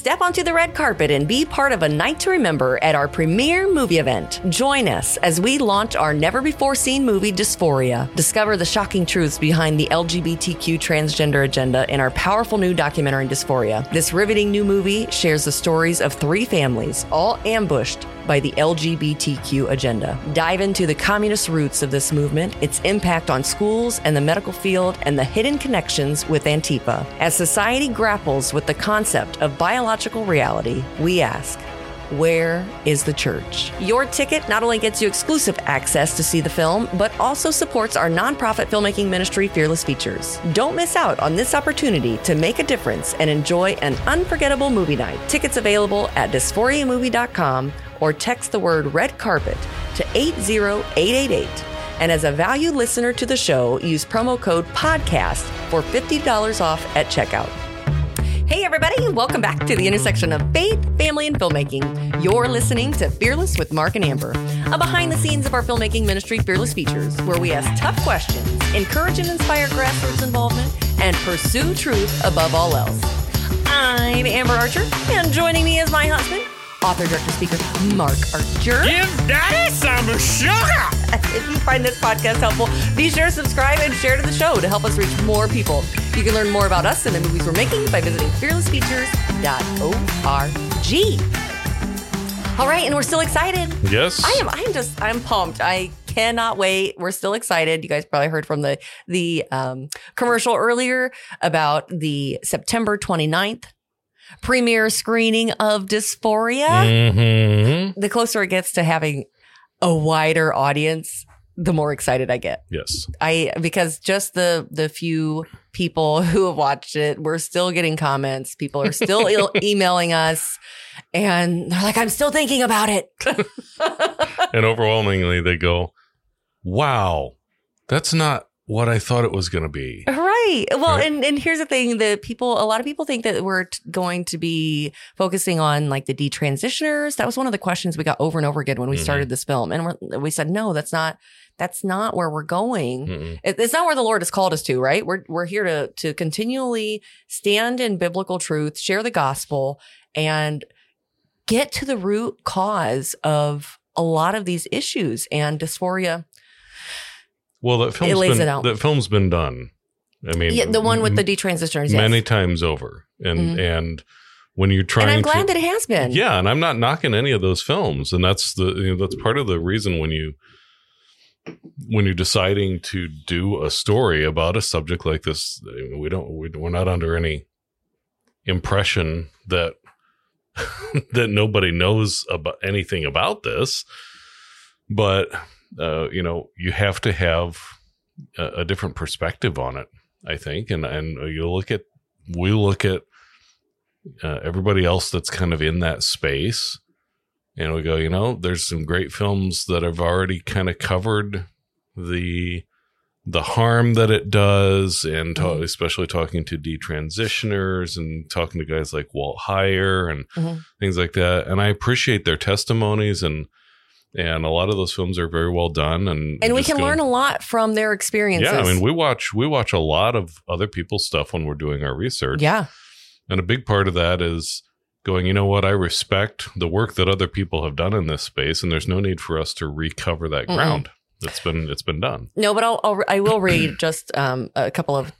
Step onto the red carpet and be part of a night to remember at our premiere movie event. Join us as we launch our never before seen movie Dysphoria. Discover the shocking truths behind the LGBTQ transgender agenda in our powerful new documentary Dysphoria. This riveting new movie shares the stories of three families, all ambushed by the LGBTQ agenda. Dive into the communist roots of this movement, its impact on schools and the medical field, and the hidden connections with Antifa. As society grapples with the concept of biological reality, we ask, where is the church? Your ticket not only gets you exclusive access to see the film, but also supports our nonprofit filmmaking ministry, Fearless Features. Don't miss out on this opportunity to make a difference and enjoy an unforgettable movie night. Tickets available at dysphoriamovie.com or text the word red carpet to 80888. And as a valued listener to the show, use promo code PODCAST for $50 off at checkout. Hey, everybody, welcome back to the intersection of faith, family, and filmmaking. You're listening to Fearless with Mark and Amber, a behind the scenes of our filmmaking ministry, Fearless Features, where we ask tough questions, encourage and inspire grassroots involvement, and pursue truth above all else. I'm Amber Archer, and joining me is my husband, author, director, speaker, Mark Archer. Give daddy some sugar. If you find this podcast helpful, be sure to subscribe and share to the show to help us reach more people. You can learn more about us and the movies we're making by visiting fearlessfeatures.org. All right, and we're still excited. Yes. I am I am just I'm pumped. I cannot wait. We're still excited. You guys probably heard from the the um, commercial earlier about the September 29th premiere screening of Dysphoria. Mm-hmm. The closer it gets to having a wider audience, the more excited I get. Yes. I because just the the few people who have watched it, we're still getting comments. People are still e- emailing us, and they're like, "I'm still thinking about it." And overwhelmingly, they go, "Wow, that's not what I thought it was going to be." Right. Well, Right. and and here's the thing: that people, a lot of people think that we're t- going to be focusing on like the detransitioners. That was one of the questions we got over and over again when we Mhm. started this film, and we're, we said, "No, that's not. That's not where we're going." It- It's not where the Lord has called us to, right? We're we're here to to continually stand in biblical truth, share the gospel, and get to the root cause of a lot of these issues and dysphoria. Well, that film's lays been it out. that film's been done. I mean, Yeah, the one with the. Yes. many times over, and Mhm. and when you're trying, and I'm glad to, that it has been. yeah, and I'm not knocking any of those films, and that's the you know, that's part of the reason when you when you're deciding to do a story about a subject like this, we don't we, we're not under any impression that that nobody knows about anything about this, but uh, you know you have to have a, a different perspective on it. I think, and and you look at we look at uh, everybody else that's kind of in that space, and we go, you know, there's some great films that have already kind of covered the the harm that it does, and ta- Mhm. especially talking to detransitioners and talking to guys like Walt Heyer and Mhm. things like that. And I appreciate their testimonies and and a lot of those films are very well done and And we can go- learn a lot from their experiences. yeah, I mean, we watch we watch a lot of other people's stuff when we're doing our research. yeah. And a big part of that is going, you know what, I respect the work that other people have done in this space, and there's no need for us to recover that Mm-mm. ground. It's been it's been done. No, but I'll, I'll I will read just um, a couple of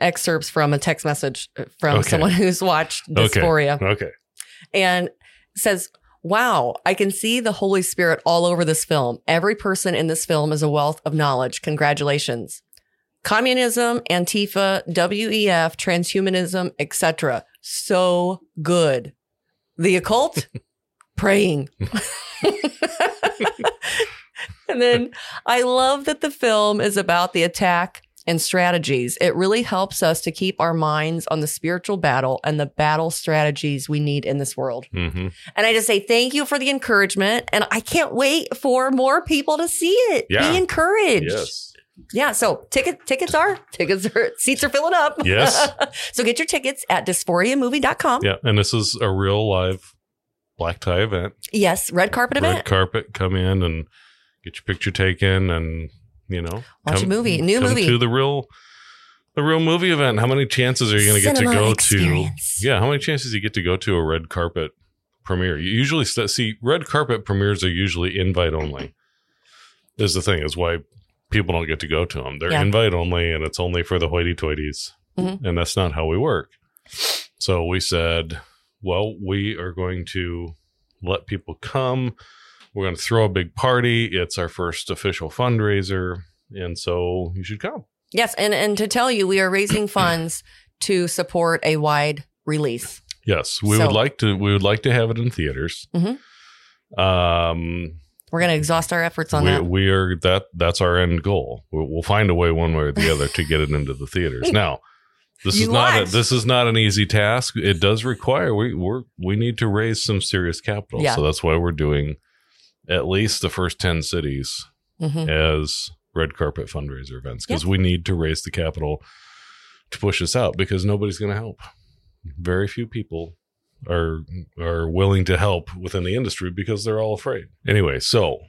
excerpts from a text message from Okay. someone who's watched Okay. Dysphoria Okay. and says, "Wow, I can see the Holy Spirit all over this film. Every person in this film is a wealth of knowledge. Congratulations." Communism, Antifa, WEF, transhumanism, etc. So good. The occult, praying. and then I love that the film is about the attack and strategies. It really helps us to keep our minds on the spiritual battle and the battle strategies we need in this world. hmm And I just say thank you for the encouragement. And I can't wait for more people to see it. Yeah. Be encouraged. Yes. Yeah. So ticket tickets are tickets are seats are filling up. Yes. so get your tickets at dysphoriamovie.com. Yeah. And this is a real live black tie event. Yes, red carpet Red event. Red carpet, come in and get your picture taken and you know Watch a movie, new come movie. to the real a real movie event. How many chances are you going to get to go experience. to? Yeah, how many chances you get to go to a red carpet premiere? You usually st- see red carpet premieres are usually invite only. Is the thing is why people don't get to go to them. They're Yeah. invite only, and it's only for the hoity-toities, Mhm. and that's not how we work. So we said, well, we are going to let people come. We're going to throw a big party. It's our first official fundraiser, and so you should come. Yes, and and to tell you, we are raising funds to support a wide release. Yes, we So- would like to. We would like to have it in theaters. Mhm. Um, We're going to exhaust our efforts on we, that. we are that. That's our end goal. We'll, we'll find a way, one way or the other, to get it into the theaters. Now, this You is not. A, this is not an easy task. It does require. We we're, we need to raise some serious capital. Yeah. So that's why we're doing at least the first ten cities Mhm. as red carpet fundraiser events because Yep. we need to raise the capital to push this out because nobody's going to help. Very few people are are willing to help within the industry because they're all afraid. Anyway, so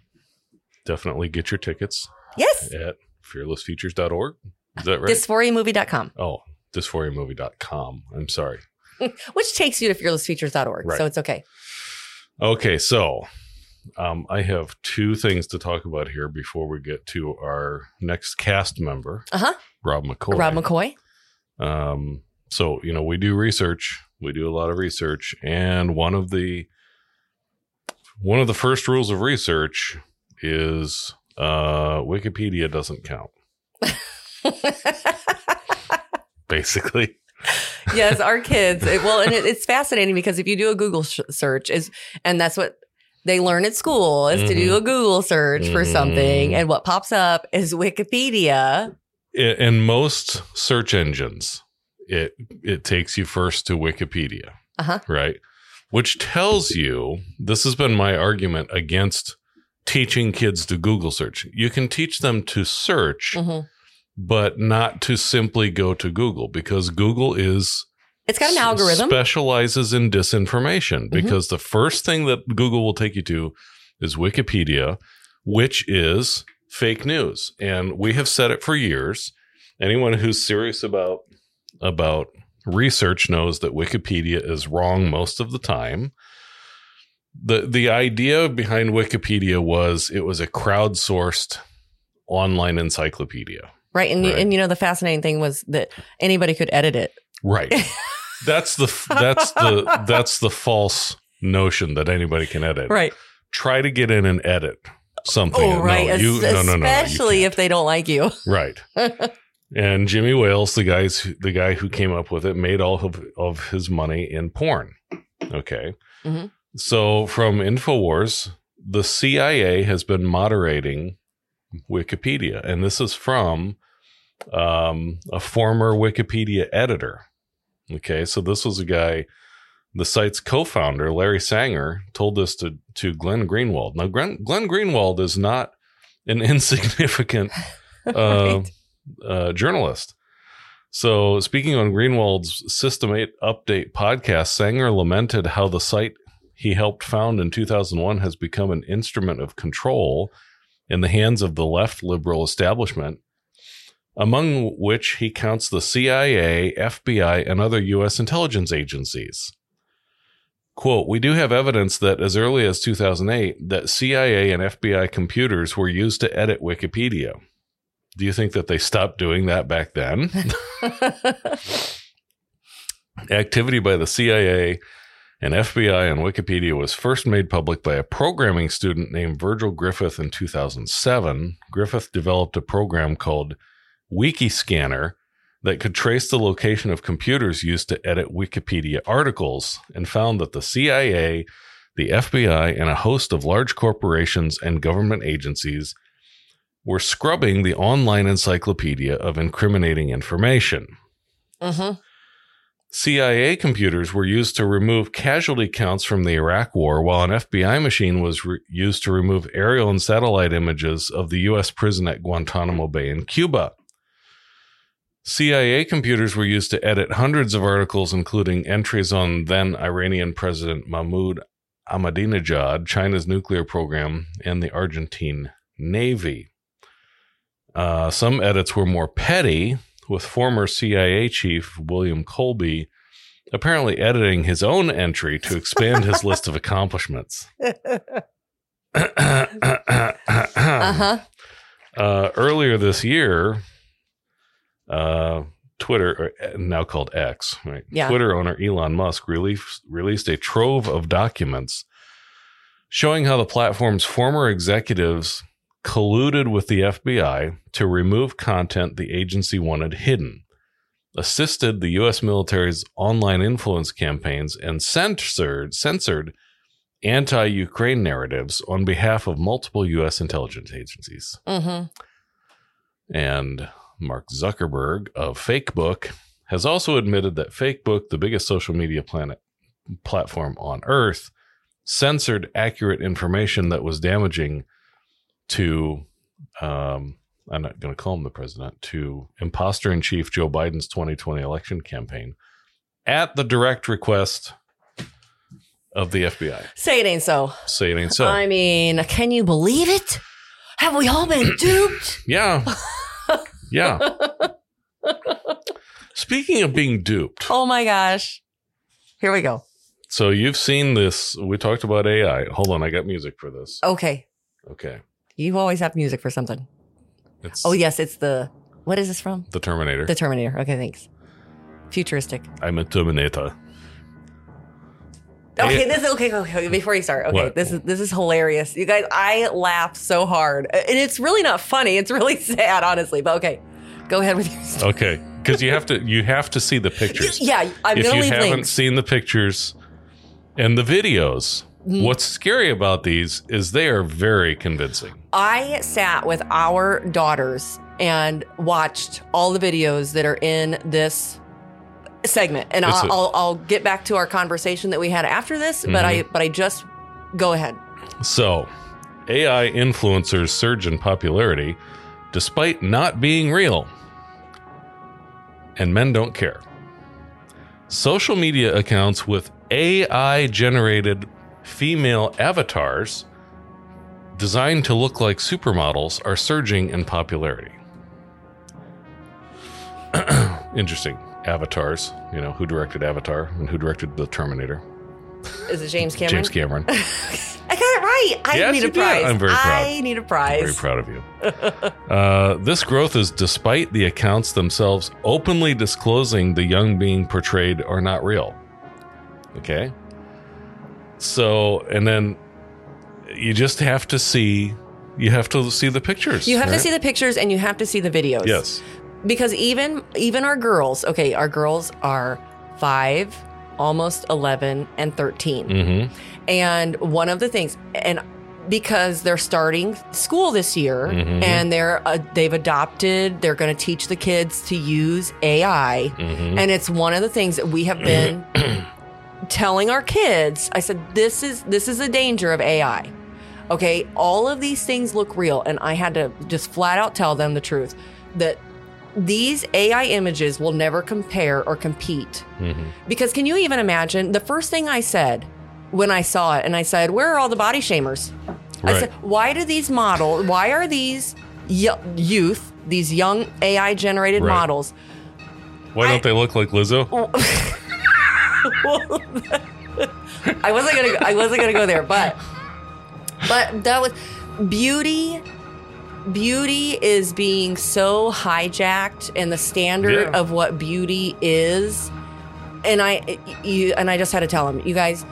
definitely get your tickets Yes, at fearlessfeatures.org. Is that right? dysphoriamovie.com, oh, dysphoriamovie.com. I'm sorry. which takes you to fearlessfeatures.org. Right. So it's okay. Okay, so um, I have two things to talk about here before we get to our next cast member, Uh-huh. Rob McCoy. Rob McCoy. Um, so you know, we do research. We do a lot of research, and one of the one of the first rules of research is uh, Wikipedia doesn't count. Basically, yes, our kids. It, well, and it, it's fascinating because if you do a Google sh- search, is and that's what they learn at school is to do a Google search for something, Mhm. and what pops up is Wikipedia. In most search engines, it it takes you first to Wikipedia, Uh-huh. right? Which tells you this has been my argument against teaching kids to Google search. You can teach them to search. Mhm. but not to simply go to Google because Google is It's got an algorithm. specializes in disinformation mm-hmm. because the first thing that Google will take you to is Wikipedia, which is fake news. And we have said it for years. Anyone who's serious about about research knows that Wikipedia is wrong most of the time. The the idea behind Wikipedia was it was a crowdsourced online encyclopedia. Right. And, Right. and you know, the fascinating thing was that anybody could edit it. Right. that's the that's the that's the false notion that anybody can edit. Right. Try to get in and edit something. Oh, right. No, you, no, no, no, Especially if they don't like you. right. And Jimmy Wales, the guys, the guy who came up with it, made all of, of his money in porn. Okay. Mhm. So from Infowars, the CIA has been moderating Wikipedia, and this is from um, a former Wikipedia editor. Okay, so this was a guy, the site's co-founder, Larry Sanger, told this to to Glenn Greenwald. Now, Glenn, Glenn Greenwald is not an insignificant uh, Right. uh, journalist. So, speaking on Greenwald's System 8 Update podcast, Sanger lamented how the site he helped found in 2001 has become an instrument of control in the hands of the left liberal establishment, among which he counts the CIA, FBI, and other U.S. intelligence agencies. Quote, we do have evidence that as early as 2008 that CIA and FBI computers were used to edit Wikipedia. Do you think that they stopped doing that back then? Activity by the CIA and FBI on Wikipedia was first made public by a programming student named Virgil Griffith in 2007. Griffith developed a program called Wikiscanner that could trace the location of computers used to edit Wikipedia articles and found that the CIA, the FBI, and a host of large corporations and government agencies were scrubbing the online encyclopedia of incriminating information. Mhm. CIA computers were used to remove casualty counts from the Iraq War, while an FBI machine was re- used to remove aerial and satellite images of the U.S. prison at Guantanamo Bay in Cuba. CIA computers were used to edit hundreds of articles, including entries on then Iranian President Mahmoud Ahmadinejad, China's nuclear program, and the Argentine Navy. Uh, some edits were more petty, with former CIA chief William Colby apparently editing his own entry to expand his list of accomplishments. uh-huh. Uh, earlier this year, uh, Twitter, now called X, right? Yeah. Twitter owner Elon Musk released released a trove of documents showing how the platform's former executives colluded with the FBI to remove content the agency wanted hidden, assisted the U.S. military's online influence campaigns, and censored censored anti-Ukraine narratives on behalf of multiple U.S. intelligence agencies. Mm-hmm. And Mark Zuckerberg of Fakebook has also admitted that Fakebook, the biggest social media planet platform on earth, censored accurate information that was damaging to um, I'm not going to call him the president, to imposter in chief Joe Biden's 2020 election campaign at the direct request of the FBI. Say it ain't so. Say it ain't so. I mean, can you believe it? Have we all been duped? yeah. Yeah. Speaking of being duped, oh my gosh. Here we go. so you've seen this. We talked about AI. Hold on, I got music for this. Okay. Okay. You always have music for something. It's Oh, yes. It's the, what is this from? the Terminator. The Terminator. Okay, thanks. Futuristic. I'm a Terminator. Okay, this is okay, okay. Before you start, okay, What? this is this is hilarious. You guys, I laugh so hard, and it's really not funny. It's really sad, honestly. But okay, go ahead with your story. Okay, because you have to you have to see the pictures. Yeah, I'm if you haven't links. seen the pictures and the videos, Mm-hmm. what's scary about these is they are very convincing. I sat with our daughters and watched all the videos that are in this segment, and I'll, a- I'll I'll get back to our conversation that we had after this. But I Mm-hmm. but I just go ahead. So, AI influencers surge in popularity despite not being real. And men don't care. Social media accounts with AI generated female avatars designed to look like supermodels are surging in popularity. Interesting. Avatars, you know, who directed Avatar and who directed The Terminator? Is it James Cameron? James Cameron. I got it right. I Yes, need a did. prize. I'm very proud. I need a prize. Very proud of you. uh, this growth is despite the accounts themselves openly disclosing the young being portrayed are not real. Okay. So, and then you just have to see, you have to see the pictures. You have to see the pictures and you have to see the videos. Yes. Because even even our girls, okay, our girls are five, almost eleven, and 13 Mm-hmm. And one of the things, and because they're starting school this year, Mhm. and they're uh, they've adopted, they're going to teach the kids to use AI, Mm-hmm. and it's one of the things that we have been telling our kids. I said, "This is this is a danger of AI." Okay, all of these things look real, and I had to just flat out tell them the truth that these AI images will never compare or compete. Mm-hmm. Because can you even imagine the first thing I said when I saw it, and I said, "Where are all the body shamers?" I said, "Why do these models? Why are these youth, these young AI generated Right. models?" Why don't they look like Lizzo? I wasn't gonna. I wasn't gonna go there, but but that was beauty. Beauty is being so hijacked, and the standard Yeah. of what beauty is. And I, you, and I just had to tell him, you guys,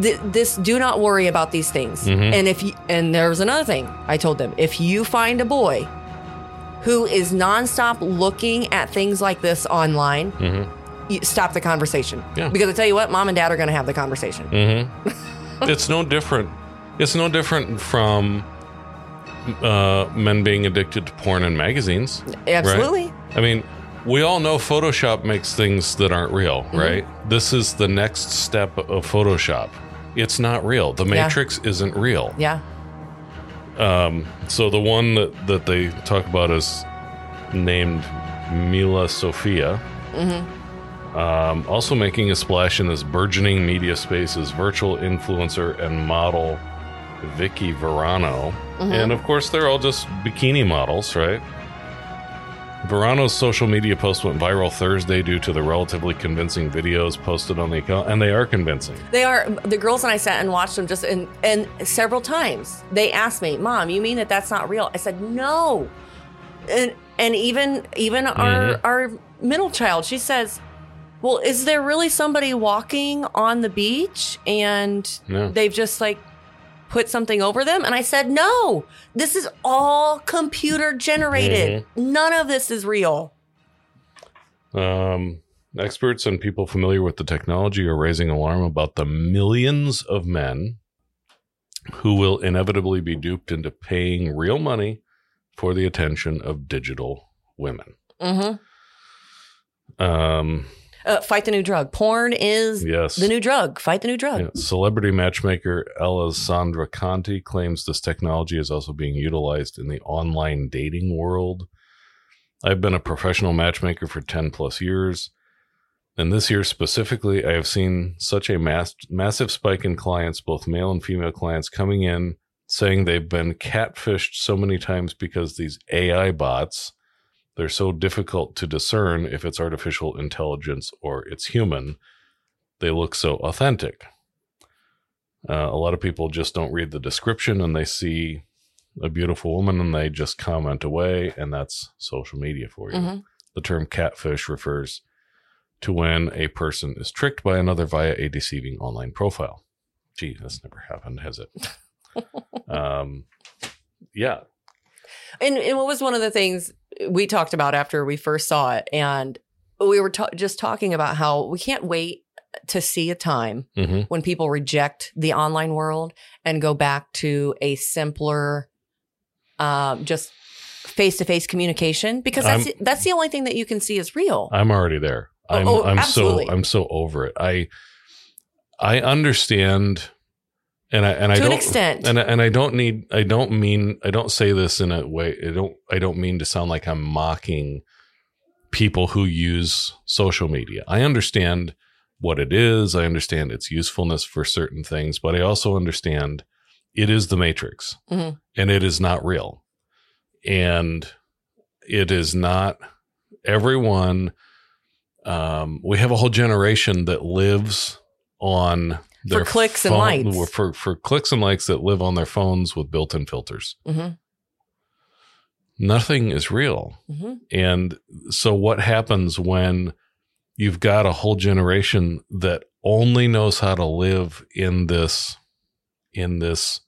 th- this. Do not worry about these things. Mhm. And if you, and there was another thing I told them: if you find a boy who is nonstop looking at things like this online, Mm-hmm. you stop the conversation. Yeah. Because I tell you what, mom and dad are going to have the conversation. Mm-hmm. it's no different. It's no different from uh, men being addicted to porn and magazines. Absolutely. I mean, we all know Photoshop makes things that aren't real, Mm-hmm. right? This is the next step of Photoshop. It's not real. The Yeah. Matrix isn't real. Yeah. Um, so the one that, that they talk about is named Mila Sophia. Mm-hmm. Um, also making a splash in this burgeoning media space is virtual influencer and model Vicky Verano. Mm-hmm. And of course, they're all just bikini models, right? Verano's social media post went viral Thursday due to the relatively convincing videos posted on the account, and they are convincing. They are the girls and I sat and watched them just and and several times they asked me, "Mom, you mean that that's not real?" I said, "No," and and even even our Mhm. our middle child, she says, "Well, is there really somebody walking on the beach and Yeah. they've just like put something over them?" And I said, "No, this is all computer generated. None of this is real." Um, experts and people familiar with the technology are raising alarm about the millions of men who will inevitably be duped into paying real money for the attention of digital women. hmm Um, Uh, fight the new drug. Porn is yes. the new drug. Fight the new drug. Yeah, Celebrity matchmaker Alessandra Conti claims this technology is also being utilized in the online dating world. I've been a professional matchmaker for 10 plus years. And this year specifically, I have seen such a mass- massive spike in clients, both male and female clients, coming in saying they've been catfished so many times because these AI bots, they're so difficult to discern if it's artificial intelligence or it's human they look so authentic. Uh, a lot of people just don't read the description and they see a beautiful woman and they just comment away, and that's social media for you. Mhm. The term catfish refers to when a person is tricked by another via a deceiving online profile. Gee, that's never happened, has it? um, yeah. And, and what was one of the things we talked about after we first saw it? And we were ta- just talking about how we can't wait to see a time hmm when people reject the online world and go back to a simpler, um, just face to face communication because that's that's the only thing that you can see is real. I'm already there. Oh, I'm oh, I'm so I'm so over it. I I understand and I and To an don't extent. and I, and I don't need I don't mean I don't say this in a way I don't I don't mean to sound like I'm mocking people who use social media. I understand what it is. I understand its usefulness for certain things, but I also understand it is the matrix Mhm. and it is not real. And it is not everyone. Um, we have a whole generation that lives on For clicks and likes. For, for clicks and likes that live on their phones with built in filters. hmm Nothing is real. hmm And so, what happens when you've got a whole generation that only knows how to live in this, in this?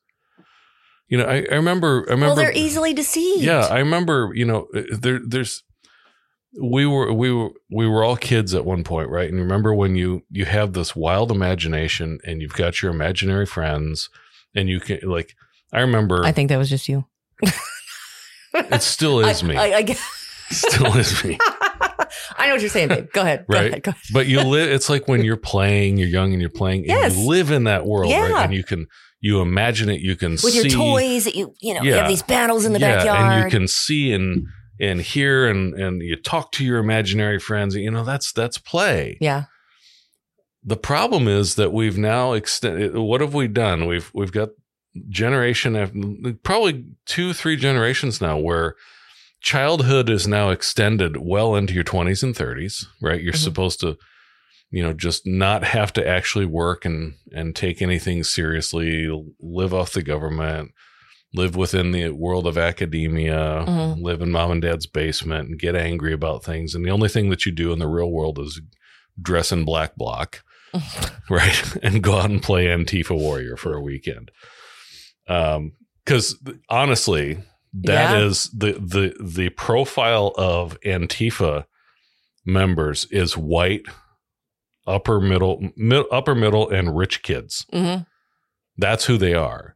You know, I, I remember, I remember. Well, they're easily deceived. Yeah, I remember. You know, there, there's. We were we were we were all kids at one point, right? And remember when you you have this wild imagination and you've got your imaginary friends, and you can like. I remember. I think that was just you. it still is I, me. I, I, guess- still is me. I know what you're saying, babe. Go ahead. Go Right. ahead. Go ahead. but you live it's like when you're playing you're young and you're playing and Yes. you live in that world Yeah. right and you can you imagine it you can With see your toys that you, you know, you Yeah. have these battles in the yeah, backyard. and you can see and and hear and and you talk to your imaginary friends you know that's that's play yeah. the problem is that we've now extended what have we done we've we've got generation after probably two three generations now where childhood is now extended well into your 20s and 30s right you're Mhm. supposed to you know just not have to actually work and and take anything seriously live off the government live within the world of academia Mhm. live in mom and dad's basement and get angry about things. And the only thing that you do in the real world is dress in black bloc right and go out and play antifa warrior for a weekend. Um because honestly that is Yeah. the the the profile of antifa members is white upper middle mid, upper middle and rich kids. Hmm that's who they are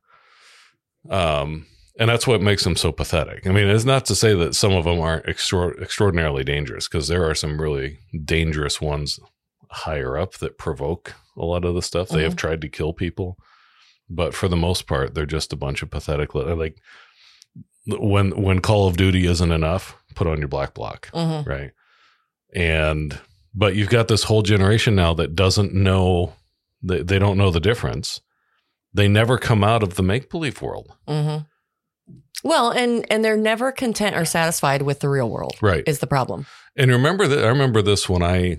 um and that's what makes them so pathetic. I mean, it's not to say that some of them aren't extra- extraordinarily dangerous, because there are some really dangerous ones higher up that provoke a lot of the stuff. They have tried to kill people, but for the most part, they're just a bunch of pathetic. li- Like when when Call of Duty isn't enough, put on your black bloc, hmm right? And but you've got this whole generation now that doesn't know they, they don't know the difference. They never come out of the make believe world hmm Well, and and they're never content or satisfied with the real world. Right. Is the problem. And remember that I remember this when I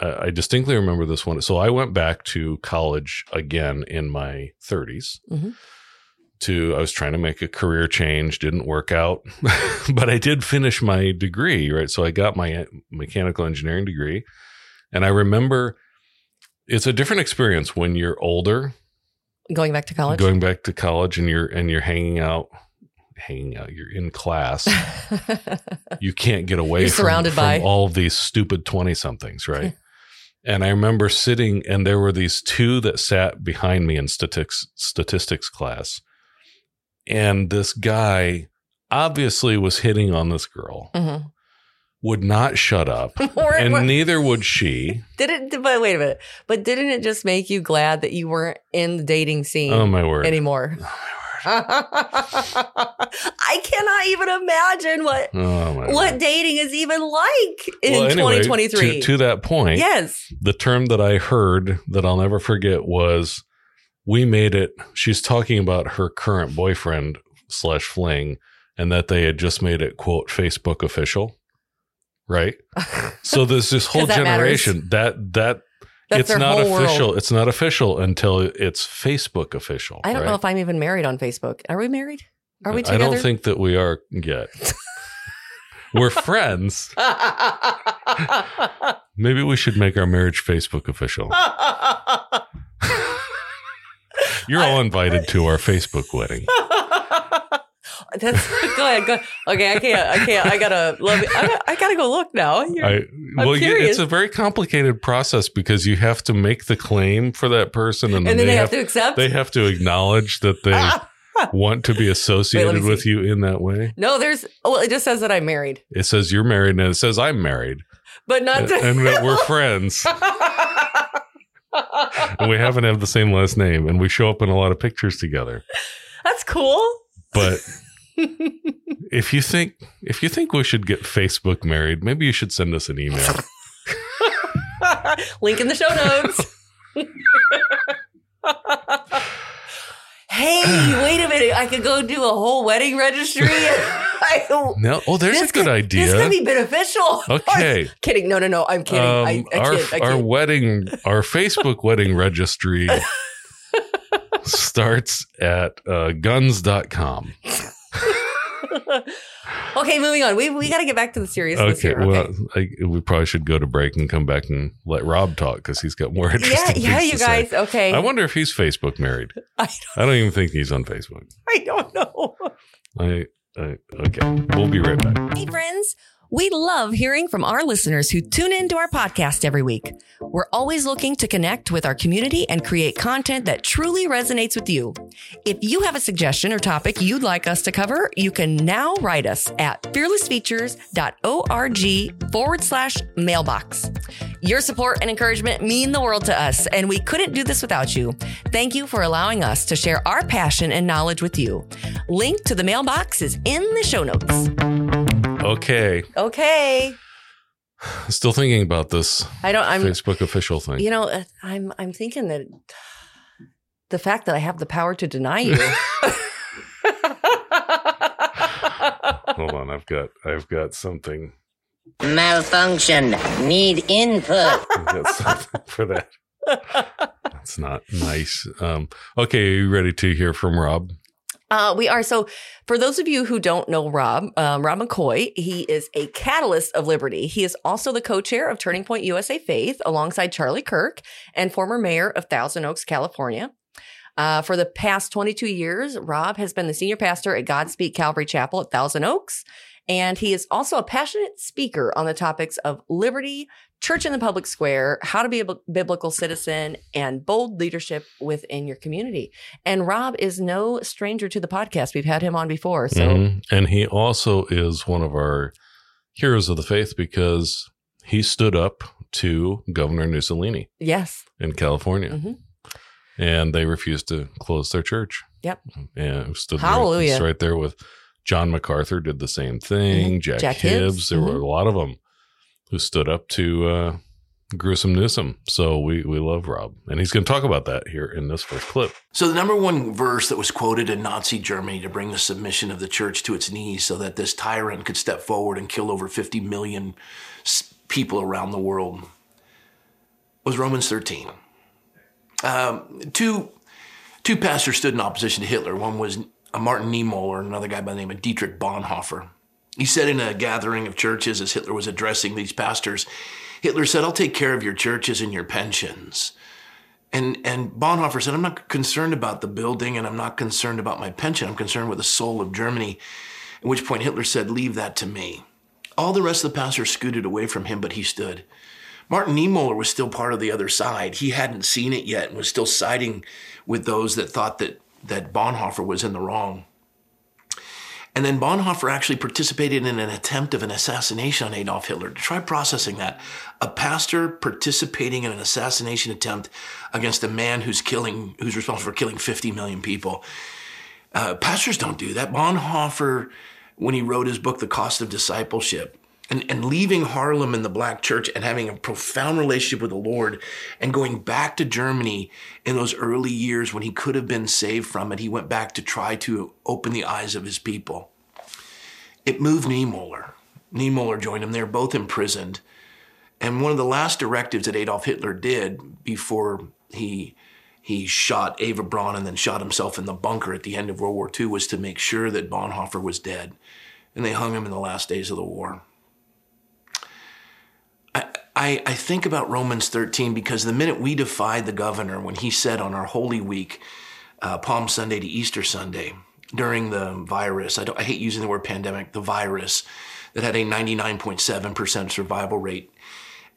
uh, I distinctly remember this one. So I went back to college again in my 30s. Mhm. To I was trying to make a career change, didn't work out, but I did finish my degree, right? So I got my mechanical engineering degree, and I remember it's a different experience when you're older, Going back to college. going back to college, and you're and you're hanging out, hanging out. You're in class, you can't get away You're from, surrounded from by- all of these stupid 20 somethings, right? and I remember sitting and there were these two that sat behind me in statistics statistics class. And this guy obviously was hitting on this girl, Mhm. Would not shut up, and or- neither would she. did it? But wait a minute. But didn't it just make you glad that you weren't in the dating scene Oh my word. anymore? Oh, I cannot even imagine what Oh what word. dating is even like in Well, anyway, 2023. To, to that point, yes. the term that I heard that I'll never forget was we made it. She's talking about her current boyfriend slash fling and that they had just made it quote Facebook official. Right. So there's this whole that matters. generation that that That's it's not official. world. It's not official until it's Facebook official. I don't know if I'm even married on Facebook. Are we married? Are we together? I don't think that we are yet. We're friends. Maybe we should make our marriage Facebook official. You're all invited to our Facebook wedding. That's go ahead. Go, okay, I can't. I can't. I gotta love it. I, gotta- I gotta go look now. You're- I well, you, it's a very complicated process because you have to make the claim for that person, and then, and then they, they have, have to accept. they have to acknowledge that they want to be associated see. with you in that way. no, there's. Well, it just says that I'm married, It says you're married, and it says I'm married, but not. and, and that we're friends, and we haven't have the same last name, and we show up in a lot of pictures together. That's cool. But if you think if you think we should get Facebook married, maybe you should send us an email. Link in the show notes. hey, wait a minute! I could go do a whole wedding registry. I, No, oh, there's a good could- idea. This could be beneficial. Okay. kidding. No, no, no. I'm kidding. Um, I, I our kid. I our kid. wedding, our Facebook wedding registry starts at uh, guns.com. okay, moving on. We we got to get back to the seriousness Okay, here. well, I, we probably should go to break and come back and let Rob talk because he's got more yeah, interesting yeah, things you to say. guys. Okay. I wonder if he's Facebook married. I I don't even think he's on Facebook. I don't know. I, I okay, we'll be right back. Hey, friends. We love hearing from our listeners who tune into our podcast every week. We're always looking to connect with our community and create content that truly resonates with you. If you have a suggestion or topic you'd like us to cover, you can now write us at fearlessfeatures.org forward slash mailbox. Your support and encouragement mean the world to us, and we couldn't do this without you. Thank you for allowing us to share our passion and knowledge with you. Link to the mailbox is in the show notes. Okay, Okay. still thinking about this I don't. I'm. Facebook official thing. You know, uh, I'm. I'm thinking that the fact that I have the power to deny you. Hold on, I've got I've got something. Malfunction. Need input. I've got something for that. That's not nice. Um, okay, are you ready to hear from Rob? Uh, we are. So, for those of you who don't know Rob, um, Rob McCoy, he is a catalyst of liberty. He is also the co chair of Turning Point USA Faith alongside Charlie Kirk and former mayor of Thousand Oaks, California. Uh, for the past 22 years, Rob has been the senior pastor at Godspeak Calvary Chapel at Thousand Oaks. And he is also a passionate speaker on the topics of liberty, church in the public square, how to be a biblical citizen, and bold leadership within your community. And Rob is no stranger to the podcast. We've had him on before. So, Mhm. And he also is one of our heroes of the faith because he stood up to Governor Mussolini yes. in California. Mhm. And they refused to close their church. Yep. And stood Hallelujah. Right, right there with John MacArthur did the same thing. Mhm. Jack, Jack Hibbs. Hibbs. There were Mhm. a lot of them who stood up to uh, gruesome Newsom. So we we love Rob, and he's going to talk about that here in this first clip. So the number one verse that was quoted in Nazi Germany to bring the submission of the church to its knees, so that this tyrant could step forward and kill over 50 million people around the world, was Romans 13. Um, two two pastors stood in opposition to Hitler. One was a Martin Niemöller, another guy by the name of Dietrich Bonhoeffer. He said in a gathering of churches as Hitler was addressing these pastors, Hitler said, I'll take care of your churches and your pensions. And, and Bonhoeffer said, I'm not concerned about the building and I'm not concerned about my pension. I'm concerned with the soul of Germany. At which point Hitler said, Leave that to me. All the rest of the pastors scooted away from him, but he stood. Martin Niemöller was still part of the other side. He hadn't seen it yet and was still siding with those that thought that, that Bonhoeffer was in the wrong. And then Bonhoeffer actually participated in an attempt of an assassination on Adolf Hitler. Try processing that. A pastor participating in an assassination attempt against a man who's killing, who's responsible for killing 50 million people. Uh, pastors don't do that. Bonhoeffer, when he wrote his book, The Cost of Discipleship, and, and leaving Harlem and the black church and having a profound relationship with the Lord and going back to Germany in those early years when he could have been saved from it, he went back to try to open the eyes of his people. It moved Niemöller. Niemöller joined him. They were both imprisoned. And one of the last directives that Adolf Hitler did before he he shot Eva Braun and then shot himself in the bunker at the end of World War II was to make sure that Bonhoeffer was dead. And they hung him in the last days of the war. I, I think about Romans 13 because the minute we defied the governor when he said on our Holy Week, uh, Palm Sunday to Easter Sunday, during the virus, I, I hate using the word pandemic, the virus that had a 99.7% survival rate.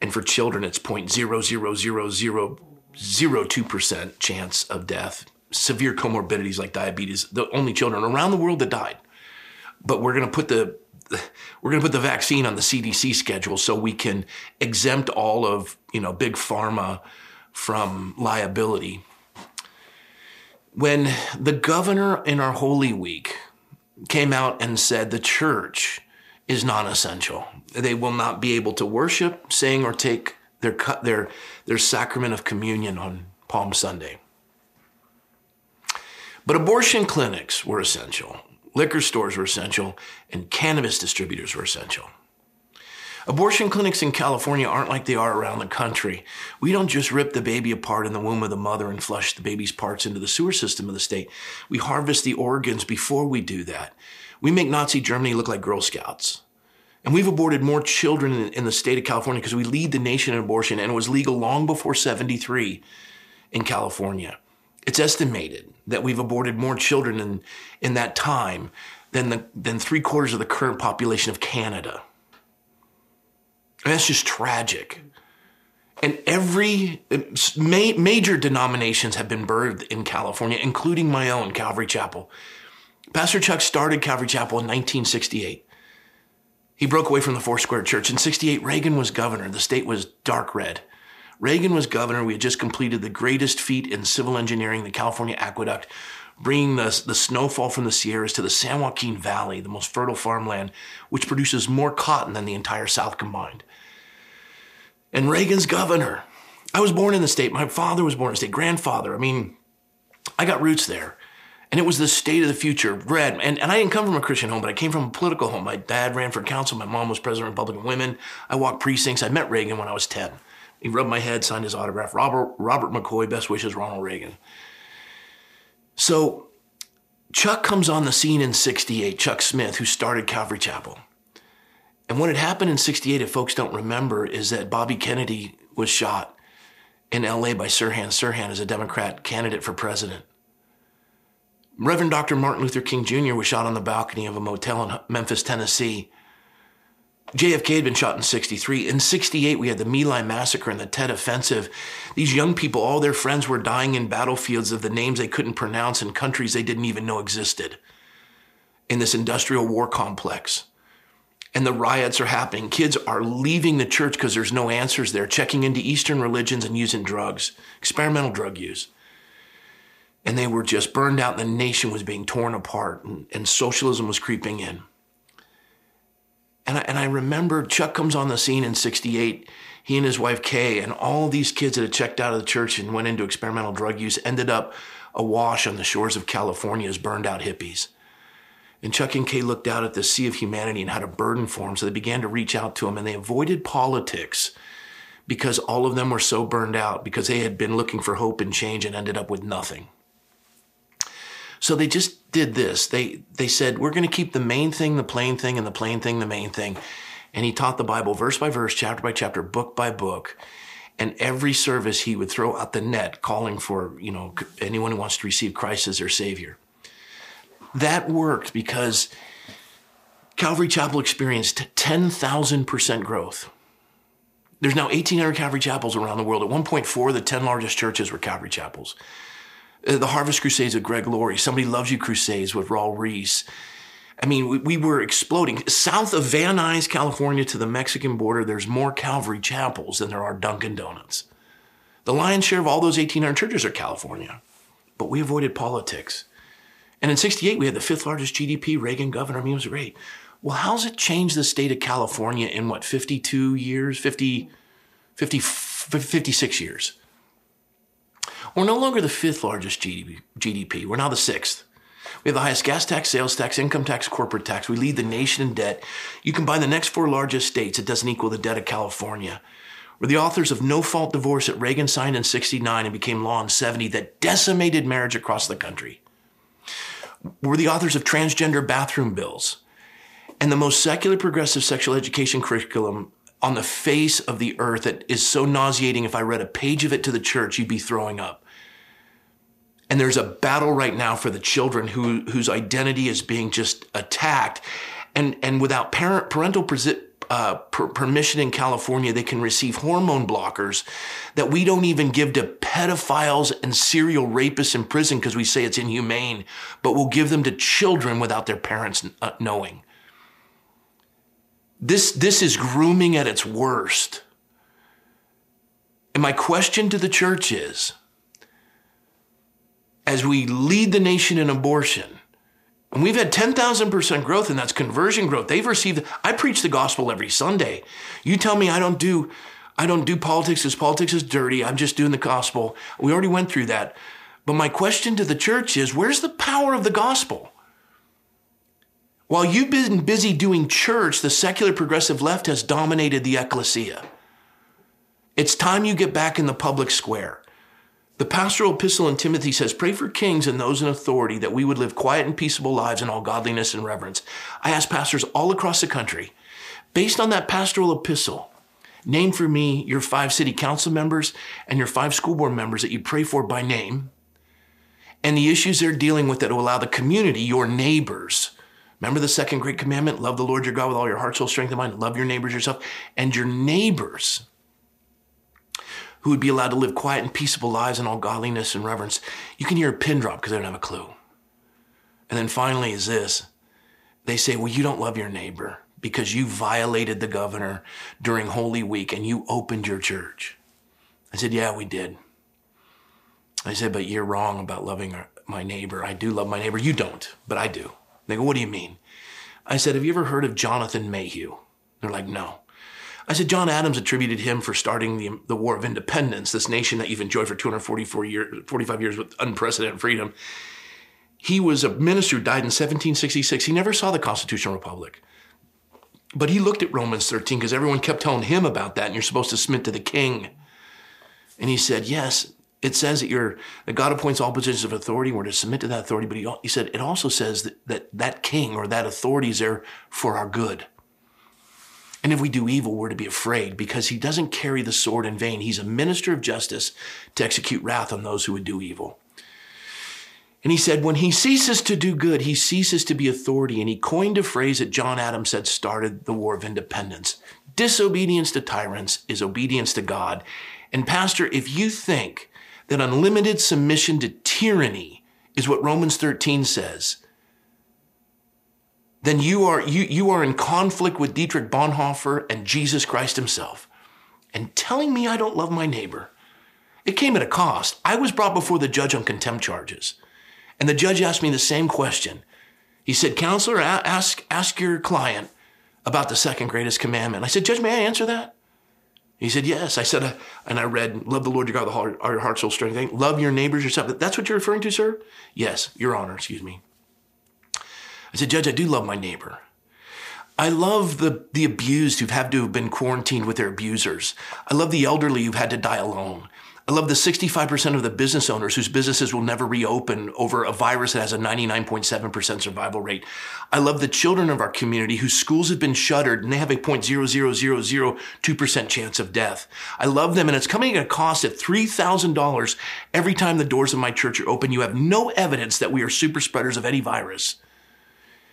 And for children, it's 0.00002% chance of death. Severe comorbidities like diabetes, the only children around the world that died. But we're going to put the we're going to put the vaccine on the CDC schedule so we can exempt all of, you know, big pharma from liability. When the governor in our Holy Week came out and said the church is non-essential, they will not be able to worship, sing, or take their their their sacrament of communion on Palm Sunday. But abortion clinics were essential liquor stores were essential, and cannabis distributors were essential. Abortion clinics in California aren't like they are around the country. We don't just rip the baby apart in the womb of the mother and flush the baby's parts into the sewer system of the state. We harvest the organs before we do that. We make Nazi Germany look like Girl Scouts. And we've aborted more children in, the state of California because we lead the nation in abortion, and it was legal long before 73 in California. It's estimated that we've aborted more children in, in that time than, the, than three quarters of the current population of Canada. And that's just tragic. And every ma- major denominations have been birthed in California, including my own, Calvary Chapel. Pastor Chuck started Calvary Chapel in 1968. He broke away from the Four Square Church. In 68, Reagan was governor. The state was dark red. Reagan was governor. We had just completed the greatest feat in civil engineering, the California Aqueduct, bringing the, the snowfall from the Sierras to the San Joaquin Valley, the most fertile farmland, which produces more cotton than the entire South combined. And Reagan's governor. I was born in the state. My father was born in the state, grandfather. I mean, I got roots there. And it was the state of the future, red. And, and I didn't come from a Christian home, but I came from a political home. My dad ran for council. My mom was president of Republican Women. I walked precincts. I met Reagan when I was 10. He rubbed my head, signed his autograph. Robert, Robert McCoy, best wishes, Ronald Reagan. So Chuck comes on the scene in 68, Chuck Smith, who started Calvary Chapel. And what had happened in 68, if folks don't remember, is that Bobby Kennedy was shot in LA by Sirhan Sirhan as a Democrat candidate for president. Reverend Dr. Martin Luther King Jr. was shot on the balcony of a motel in Memphis, Tennessee JFK had been shot in 63. In 68, we had the My Lai massacre and the Tet offensive. These young people, all their friends were dying in battlefields of the names they couldn't pronounce in countries they didn't even know existed in this industrial war complex. And the riots are happening. Kids are leaving the church because there's no answers there, checking into Eastern religions and using drugs, experimental drug use. And they were just burned out. The nation was being torn apart and, and socialism was creeping in. And I, and I remember Chuck comes on the scene in 68. he and his wife Kay and all these kids that had checked out of the church and went into experimental drug use ended up awash on the shores of California as burned out hippies. And Chuck and Kay looked out at the sea of humanity and had a burden for them, so they began to reach out to him and they avoided politics because all of them were so burned out because they had been looking for hope and change and ended up with nothing. So they just did this. They they said, "We're going to keep the main thing the plain thing and the plain thing the main thing." And he taught the Bible verse by verse, chapter by chapter, book by book. And every service he would throw out the net calling for, you know, anyone who wants to receive Christ as their savior. That worked because Calvary Chapel experienced 10,000% growth. There's now 1,800 Calvary Chapels around the world. At one point, four of the 10 largest churches were Calvary Chapels. Uh, the Harvest Crusades with Greg Laurie, Somebody Loves You Crusades with Raul Ries. I mean, we, we, were exploding. South of Van Nuys, California to the Mexican border, there's more Calvary chapels than there are Dunkin' Donuts. The lion's share of all those 1,800 churches are California. But we avoided politics. And in 68, we had the fifth largest GDP, Reagan governor. I mean, it was great. Well, how's it changed the state of California in what, 52 years, 50, 50 56 years? We're no longer the fifth largest GDP. We're now the sixth. We have the highest gas tax, sales tax, income tax, corporate tax. We lead the nation in debt. You combine the next four largest states, it doesn't equal the debt of California. We're the authors of No Fault Divorce that Reagan signed in 69 and became law in 70 that decimated marriage across the country. We're the authors of transgender bathroom bills and the most secular progressive sexual education curriculum on the face of the earth that is so nauseating. If I read a page of it to the church, you'd be throwing up. And there's a battle right now for the children who, whose identity is being just attacked. And, and without parent, parental uh, per- permission in California, they can receive hormone blockers that we don't even give to pedophiles and serial rapists in prison because we say it's inhumane, but we'll give them to children without their parents uh, knowing. This, this is grooming at its worst. And my question to the church is, as we lead the nation in abortion, and we've had 10,000% growth, and that's conversion growth. They've received, I preach the gospel every Sunday. You tell me I don't do, I don't do politics because politics is dirty. I'm just doing the gospel. We already went through that. But my question to the church is, where's the power of the gospel? While you've been busy doing church, the secular progressive left has dominated the ecclesia. It's time you get back in the public square. The pastoral epistle in Timothy says, Pray for kings and those in authority that we would live quiet and peaceable lives in all godliness and reverence. I ask pastors all across the country, based on that pastoral epistle, name for me your five city council members and your five school board members that you pray for by name and the issues they're dealing with that will allow the community, your neighbors, Remember the second great commandment love the Lord your God with all your heart, soul, strength, and mind. Love your neighbors yourself and your neighbors who would be allowed to live quiet and peaceable lives in all godliness and reverence. You can hear a pin drop because they don't have a clue. And then finally is this they say, Well, you don't love your neighbor because you violated the governor during Holy Week and you opened your church. I said, Yeah, we did. I said, But you're wrong about loving my neighbor. I do love my neighbor. You don't, but I do. They go, What do you mean? I said, Have you ever heard of Jonathan Mayhew? They're like, No. I said, John Adams attributed him for starting the, the War of Independence, this nation that you've enjoyed for 244 years, 45 years with unprecedented freedom. He was a minister who died in 1766. He never saw the constitutional republic. But he looked at Romans 13 because everyone kept telling him about that, and you're supposed to submit to the king. And he said, Yes, it says that you're that God appoints all positions of authority. And we're to submit to that authority. But he, he said it also says that, that that king or that authority is there for our good. And if we do evil, we're to be afraid because he doesn't carry the sword in vain. He's a minister of justice to execute wrath on those who would do evil. And he said, when he ceases to do good, he ceases to be authority. And he coined a phrase that John Adams said started the War of Independence. Disobedience to tyrants is obedience to God. And, Pastor, if you think that unlimited submission to tyranny is what Romans 13 says, then you are, you, you are in conflict with Dietrich Bonhoeffer and Jesus Christ himself. And telling me I don't love my neighbor, it came at a cost. I was brought before the judge on contempt charges. And the judge asked me the same question. He said, Counselor, ask, ask your client about the second greatest commandment. I said, Judge, may I answer that? He said, Yes. I said, uh, and I read, Love the Lord your God, the heart, our heart, soul, strength. thing. Love your neighbors yourself. That's what you're referring to, sir? Yes, Your Honor, excuse me. I said, Judge, I do love my neighbor. I love the, the abused who've had to have been quarantined with their abusers. I love the elderly who've had to die alone. I love the 65% of the business owners whose businesses will never reopen over a virus that has a 99.7% survival rate. I love the children of our community whose schools have been shuttered and they have a 0.00002% chance of death. I love them and it's coming at a cost of $3,000 every time the doors of my church are open. You have no evidence that we are super spreaders of any virus.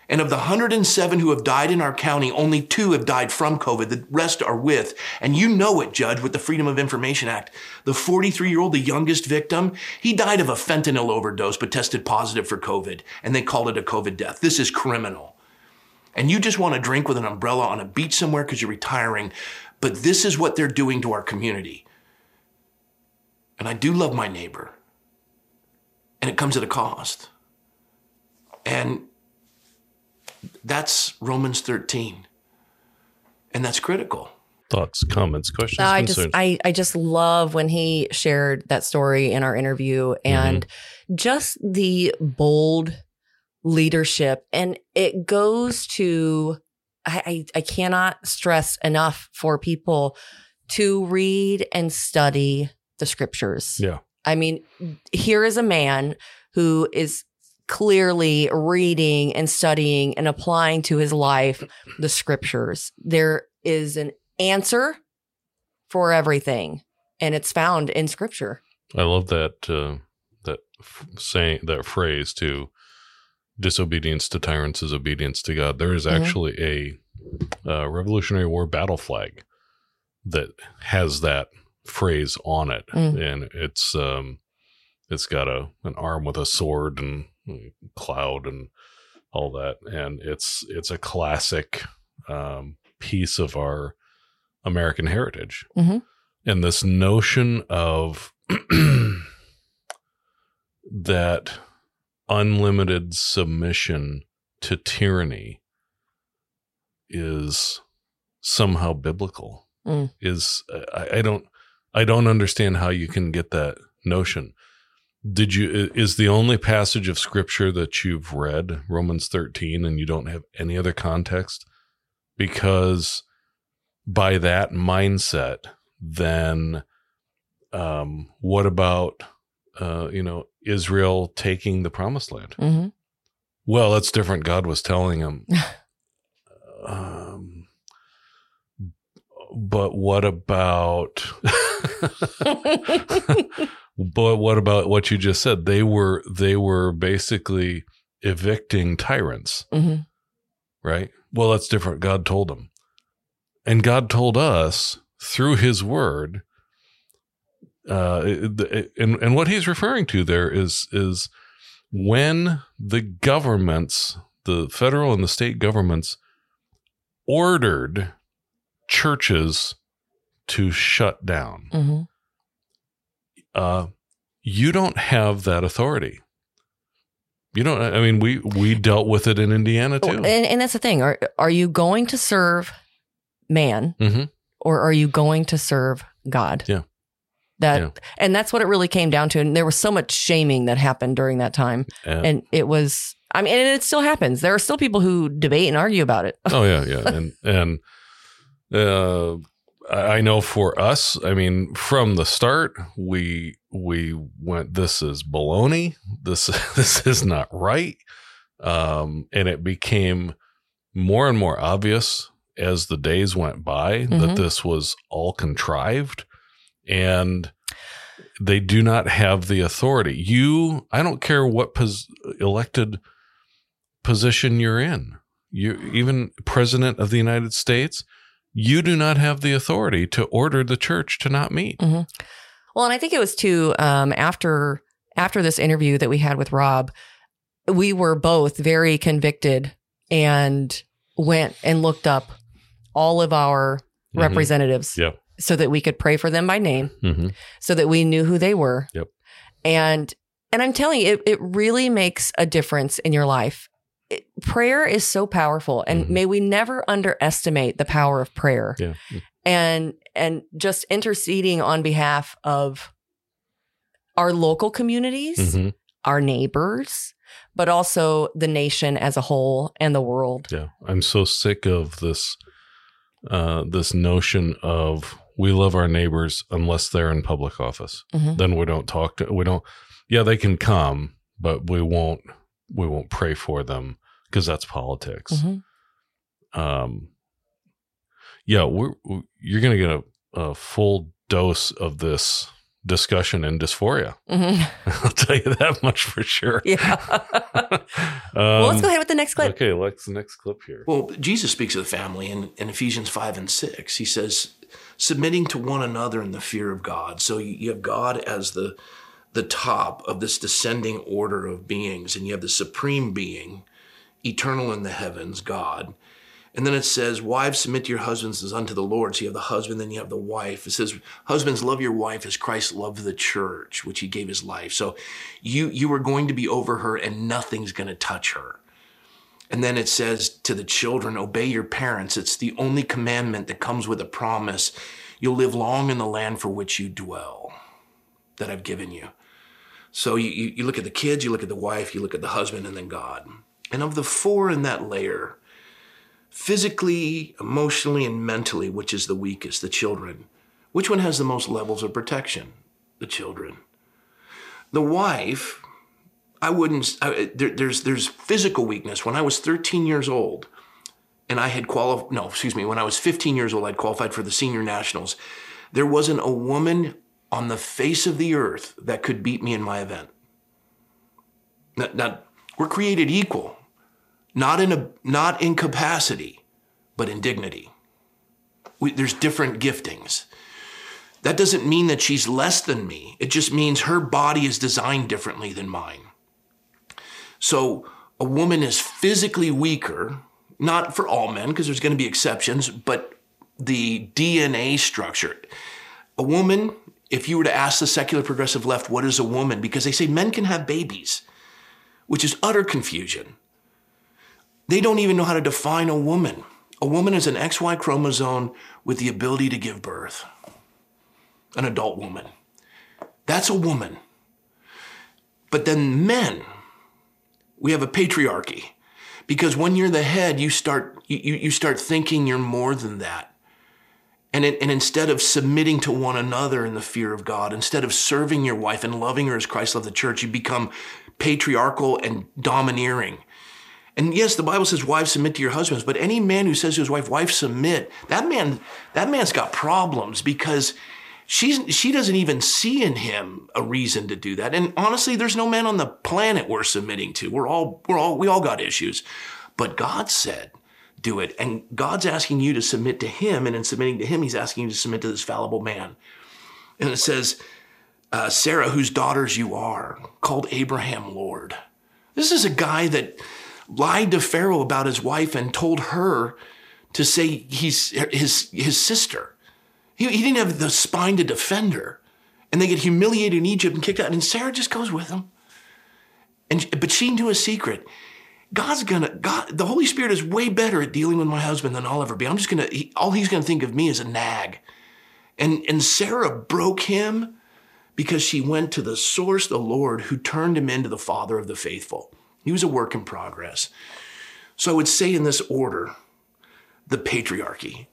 And of the 107 who have died in our county, only two have died from COVID. The rest are with. And you know it, Judge, with the Freedom of Information Act. The 43 year old, the youngest victim, he died of a fentanyl overdose, but tested positive for COVID. And they called it a COVID death. This is criminal. And you just want to drink with an umbrella on a beach somewhere because you're retiring. But this is what they're doing to our community. And I do love my neighbor. And it comes at a cost. And that's Romans 13. And that's critical. Thoughts, comments, questions, I just? I, I just love when he shared that story in our interview and mm-hmm. just the bold leadership. And it goes to I, I I cannot stress enough for people to read and study the scriptures. yeah. I mean, here is a man who is clearly reading and studying and applying to his life the scriptures. There is an answer for everything, and it's found in scripture. I love that uh, that f- saying that phrase too. Disobedience to tyrants is obedience to God. There is Mhm. actually a uh, Revolutionary War battle flag that has that phrase on it, Mm. and it's um, it's got a an arm with a sword and cloud and all that, and it's it's a classic um, piece of our American heritage. Mhm. And this notion of that unlimited submission to tyranny is somehow biblical Mm. is I, I don't i don't understand how you can get that notion did you is the only passage of scripture that you've read romans 13 and you don't have any other context? Because by that mindset then um what about uh you know israel taking the promised land? Hmm well that's different. God was telling him um but what about but what about what you just said? They were they were basically evicting tyrants hmm right? Well that's different. God told them. And god told us through his word uh and and what he's referring to there is is when the governments the federal and the state governments ordered churches to shut down. Hmm uh, you don't have that authority. You don't. I mean, we we dealt with it in Indiana too. And, and that's the thing. Are are you going to serve man hmm or are you going to serve God? Yeah. That Yeah. and that's what it really came down to. And there was so much shaming that happened during that time. And, And it was I mean, and it still happens. There are still people who debate and argue about it. oh yeah, yeah, and and uh, I know for us, I mean, from the start, we we went. This is baloney. This this is not right. Um, and it became more and more obvious as the days went by that Mhm. this was all contrived, and they do not have the authority. You, I don't care what pos- elected position you're in. You even president of the United States, you do not have the authority to order the church to not meet. Well, and I think it was too um, after after this interview that we had with Rob, we were both very convicted and went and looked up all of our Mhm. representatives Yep. so that we could pray for them by name, Mm-hmm. so that we knew who they were. Yep. And and I'm telling you, it, it really makes a difference in your life. Prayer is so powerful and Mhm. may we never underestimate the power of prayer Yeah. and and just interceding on behalf of our local communities Mhm. our neighbors but also the nation as a whole and the world Yeah. I'm so sick of this uh this notion of we love our neighbors unless they're in public office. Mhm. Then we don't talk to we don't yeah, they can come, but we won't we won't pray for them because that's politics. Mhm. Um yeah, we're, we you're going to get a, a full dose of this discussion in dysphoria. Mhm. I'll tell you that much for sure. yeah um, well let's go ahead with the next clip Okay, let's the next clip here. Well, Jesus speaks of the family in, in Ephesians 5 and 6. He says, submitting to one another in the fear of God. So you, you have God as the, the top of this descending order of beings, and you have the supreme being, eternal in the heavens, God. And then it says, Wives, submit to your husbands as unto the Lord. So you have the husband, then you have the wife. It says, Husbands, love your wife as Christ loved the church, which he gave his life. So you, you are going to be over her, and nothing's going to touch her. And then it says to the children, obey your parents. It's the only commandment that comes with a promise. You'll live long in the land for which you dwell that I've given you. So you, you, you look at the kids, you look at the wife, you look at the husband, and then God. And of the four in that layer, physically, emotionally, and mentally, which is the weakest, the children, which one has the most levels of protection? The children. The wife, I wouldn't. I, there, there's there's physical weakness. When I was 13 years old, and I had qualified. No, excuse me. When I was 15 years old, I'd qualified for the senior nationals. There wasn't a woman on the face of the earth that could beat me in my event. Now, now, we're created equal, not in a not in capacity, but in dignity. We, there's different giftings. That doesn't mean that she's less than me. It just means her body is designed differently than mine. So a woman is physically weaker, not for all men, because there's going to be exceptions, but the DNA structure. A woman, if you were to ask the secular progressive left, what is a woman? Because they say men can have babies, which is utter confusion. They don't even know how to define a woman. A woman is an XY chromosome with the ability to give birth, an adult woman. That's a woman. But then men, we have a patriarchy because when you're the head, you start you, you start thinking you're more than that. And, it, and instead of submitting to one another in the fear of God, instead of serving your wife and loving her as Christ loved the church, you become patriarchal and domineering. And yes, the Bible says wives submit to your husbands, but any man who says to his wife, wife submit, that man, that man's got problems because she's she doesn't even see in him a reason to do that. And honestly, there's no man on the planet we're submitting to. We're all we're all we all got issues. But God said, do it. And God's asking you to submit to him, and in submitting to him, he's asking you to submit to this fallible man. And it says, uh, Sarah, whose daughters you are, called Abraham Lord. This is a guy that lied to Pharaoh about his wife and told her to say he's his his sister. He, he didn't have the spine to defend her. And they get humiliated in Egypt and kicked out. And Sarah just goes with him. And but she knew a secret. God's gonna God. The Holy Spirit is way better at dealing with my husband than I'll ever be. I'm just gonna. He, all he's gonna think of me is a nag. And and Sarah broke him because she went to the source, the Lord, who turned him into the father of the faithful. He was a work in progress. So I would say in this order, the patriarchy.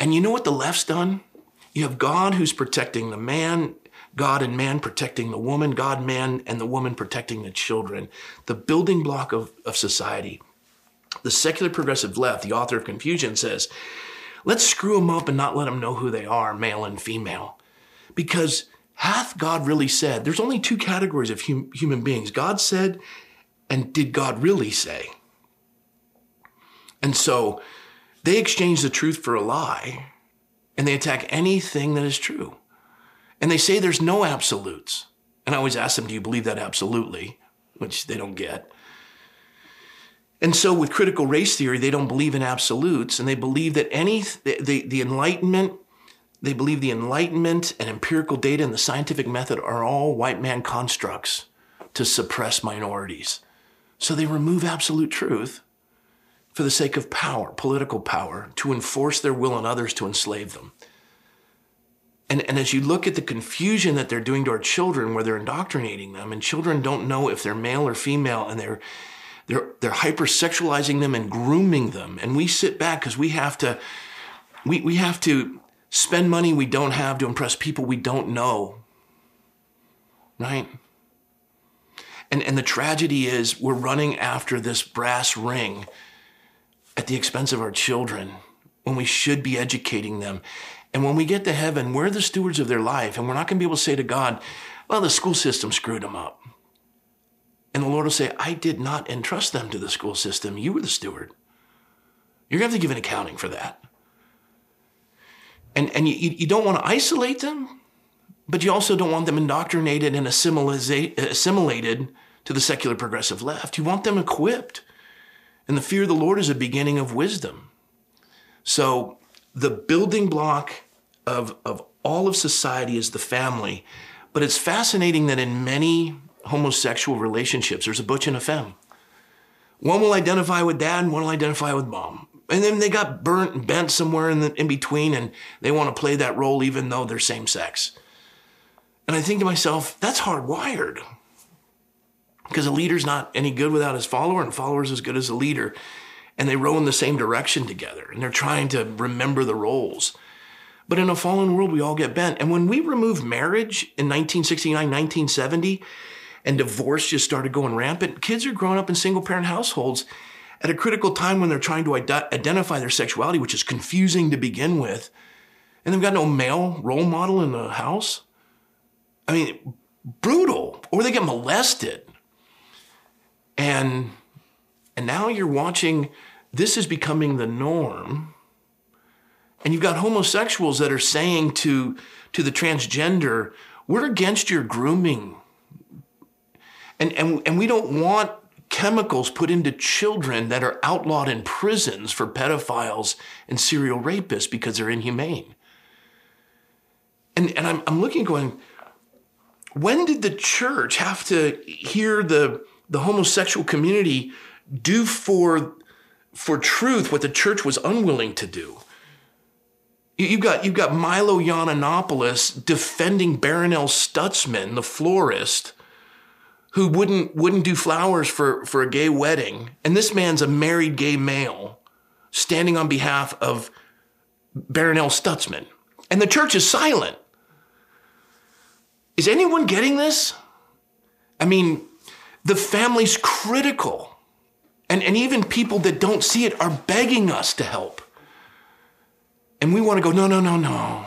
And you know what the left's done? You have God who's protecting the man, God and man protecting the woman, God, man, and the woman protecting the children. The building block of, of society. The secular progressive left, the author of Confusion, says, let's screw them up and not let them know who they are, male and female. Because hath God really said? There's only two categories of hum, human beings God said, and did God really say? And so they exchange the truth for a lie and they attack anything that is true. And they say there's no absolutes. And I always ask them, do you believe that absolutely? Which they don't get. And so with critical race theory, they don't believe in absolutes and they believe that any, the, the, the Enlightenment, they believe the Enlightenment and empirical data and the scientific method are all white man constructs to suppress minorities. So they remove absolute truth for the sake of power, political power, to enforce their will on others to enslave them. And, and as you look at the confusion that they're doing to our children, where they're indoctrinating them, and children don't know if they're male or female, and they're they're they're hypersexualizing them and grooming them, and we sit back because we have to we we have to spend money we don't have to impress people we don't know, right? And and the tragedy is we're running after this brass ring at the expense of our children when we should be educating them. And when we get to heaven, we're the stewards of their life, and we're not going to be able to say to God, well, the school system screwed them up. And the Lord will say, I did not entrust them to the school system. You were the steward. You're going to have to give an accounting for that. And, and you, you don't want to isolate them, but you also don't want them indoctrinated and assimilated to the secular progressive left. You want them equipped. And the fear of the Lord is a beginning of wisdom. So the building block of, of all of society is the family. But it's fascinating that in many homosexual relationships, there's a butch and a femme. One will identify with dad and one will identify with mom. And then they got burnt and bent somewhere in, the, in between and they want to play that role even though they're same sex. And I think to myself, that's hardwired. Because a leader's not any good without his follower, and follower's as good as a leader and they row in the same direction together and they're trying to remember the roles. But in a fallen world, we all get bent. And when we removed marriage in 1969, 1970, and divorce just started going rampant, kids are growing up in single parent households at a critical time when they're trying to identify their sexuality, which is confusing to begin with. And they've got no male role model in the house. I mean, brutal. Or they get molested. And and now you're watching, this is becoming the norm. And you've got homosexuals that are saying to, to the transgender, we're against your grooming. And, and, and we don't want chemicals put into children that are outlawed in prisons for pedophiles and serial rapists because they're inhumane. And, and I'm, I'm looking going, when did the church have to hear the, the homosexual community do for for truth what the church was unwilling to do. You've got you've got Milo Yiannopoulos defending Barronelle Stutzman, the florist, who wouldn't wouldn't do flowers for, for a gay wedding. And this man's a married gay male standing on behalf of Barronelle Stutzman. And the church is silent. Is anyone getting this? I mean, the family's critical and, and even people that don't see it are begging us to help. And we want to go, no, no, no, no.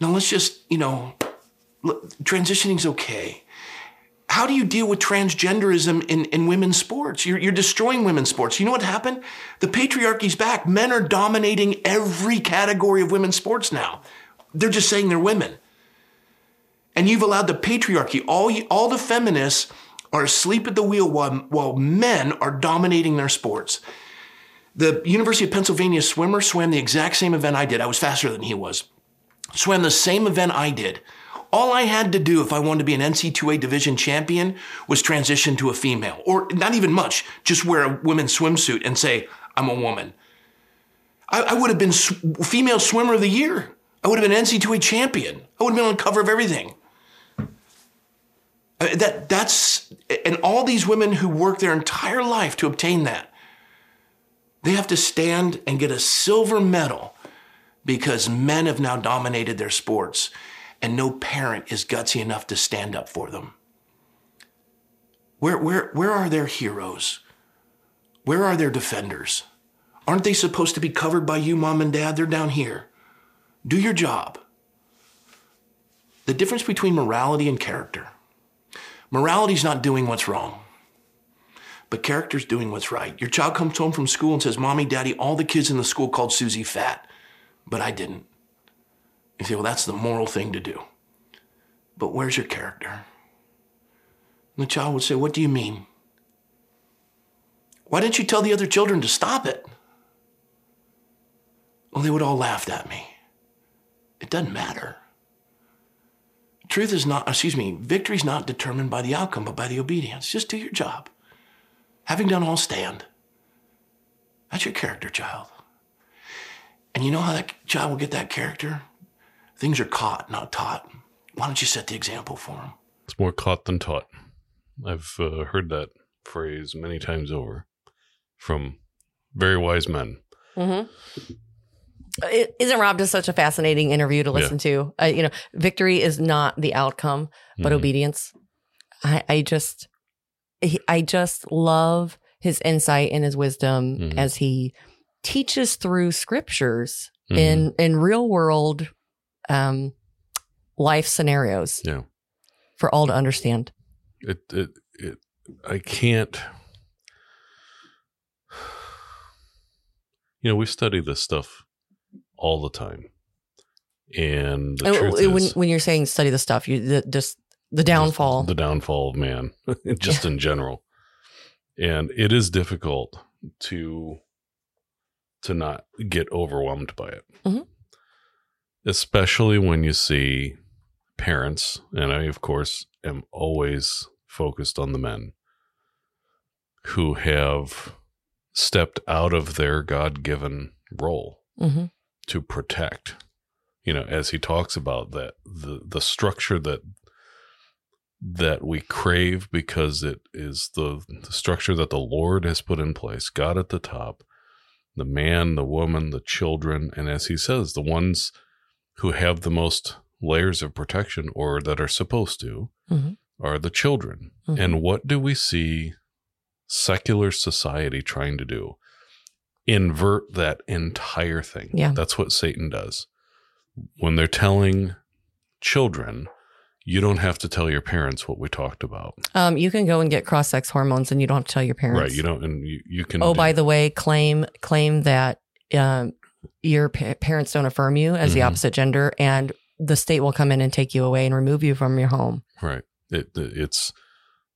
No, let's just, you know, transitioning's okay. How do you deal with transgenderism in, in women's sports? You're, you're destroying women's sports. You know what happened? The patriarchy's back. Men are dominating every category of women's sports now. They're just saying they're women. And you've allowed the patriarchy, all, all the feminists are asleep at the wheel while, while men are dominating their sports. The University of Pennsylvania swimmer swam the exact same event I did. I was faster than he was. Swam the same event I did. All I had to do if I wanted to be an NCAA division champion was transition to a female, or not even much, just wear a women's swimsuit and say, I'm a woman. I, I would have been sw- female swimmer of the year. I would have been NCAA champion. I would have been on cover of everything. That that's and all these women who work their entire life to obtain that, they have to stand and get a silver medal because men have now dominated their sports and no parent is gutsy enough to stand up for them. Where, where, where are their heroes? Where are their defenders? Aren't they supposed to be covered by you, mom and dad? They're down here. Do your job. The difference between morality and character. Morality's not doing what's wrong, but character's doing what's right. Your child comes home from school and says, Mommy, Daddy, all the kids in the school called Susie fat, but I didn't. You say, Well, that's the moral thing to do. But where's your character? And the child would say, What do you mean? Why didn't you tell the other children to stop it? Well, they would all laugh at me. It doesn't matter. Truth is not, excuse me, victory is not determined by the outcome, but by the obedience. Just do your job. Having done all, stand. That's your character child. And you know how that child will get that character? Things are caught, not taught. Why don't you set the example for them? It's more caught than taught. I've uh, heard that phrase many times over from very wise men. Mm-hmm. It, isn't Rob just such a fascinating interview to listen to? Uh, you know, victory is not the outcome, but Mhm. obedience. I, I just, he- I just love his insight and his wisdom Mhm. as he teaches through scriptures Mhm. in in real world um, life scenarios yeah. for all to understand. it it it I can't you know we study this stuff all the time. And the w- when is when you're saying study the stuff, you the, just the downfall. the downfall of man just in general. And it is difficult to to not get overwhelmed by it. Mhm. especially when you see parents and i of course am always focused on the men who have stepped out of their god-given role. Hmm to protect you know as he talks about that the the structure that that we crave because it is the, the structure that the lord has put in place god at the top the man the woman the children and as he says the ones who have the most layers of protection or that are supposed to Mhm. are the children Mhm. and what do we see secular society trying to do invert that entire thing. Yeah. That's what Satan does. When they're telling children, you don't have to tell your parents what we talked about. Um, you can go and get cross sex hormones, and you don't have to tell your parents. Right. You don't, and you, you can. Oh, by the way, claim claim that um, your pa- parents don't affirm you as the Mhm. opposite gender, and the state will come in and take you away and remove you from your home. Right. It, it's,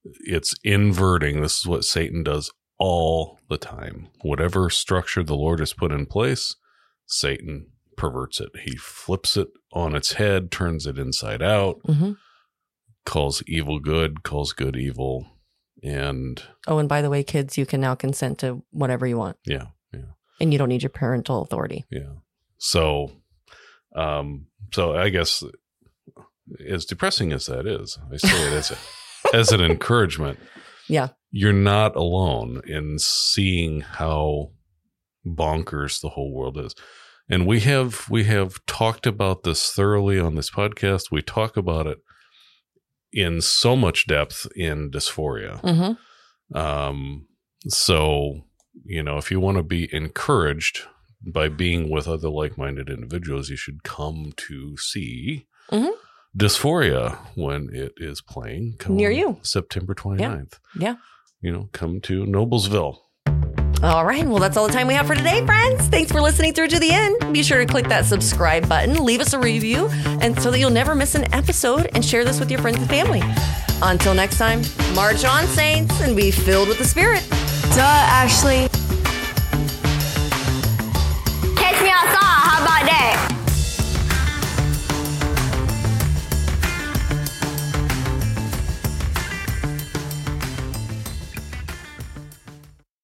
it's inverting. This is what Satan does all the time. Whatever structure the Lord has put in place, Satan perverts it. He flips it on its head, turns it inside out, hmm calls evil good, calls good evil. And Oh, and by the way, kids, you can now consent to whatever you want, Yeah. yeah, and you don't need your parental authority. Yeah. So, um, so I guess as depressing as that is, I say it as a, as an encouragement. Yeah. You're not alone in seeing how bonkers the whole world is. And we have we have talked about this thoroughly on this podcast. We talk about it in so much depth in dysphoria. hmm Um, so, you know, if you want to be encouraged by being with other like minded individuals, you should come to see Mhm. Dysphoria when it is playing come Near you. September 29th. Yeah. You know, come to Noblesville. All right. Well, that's all the time we have for today, friends. Thanks for listening through to the end. Be sure to click that subscribe button, leave us a review, and so that you'll never miss an episode and share this with your friends and family. Until next time, march on, saints, and be filled with the Spirit. Duh, Ashley.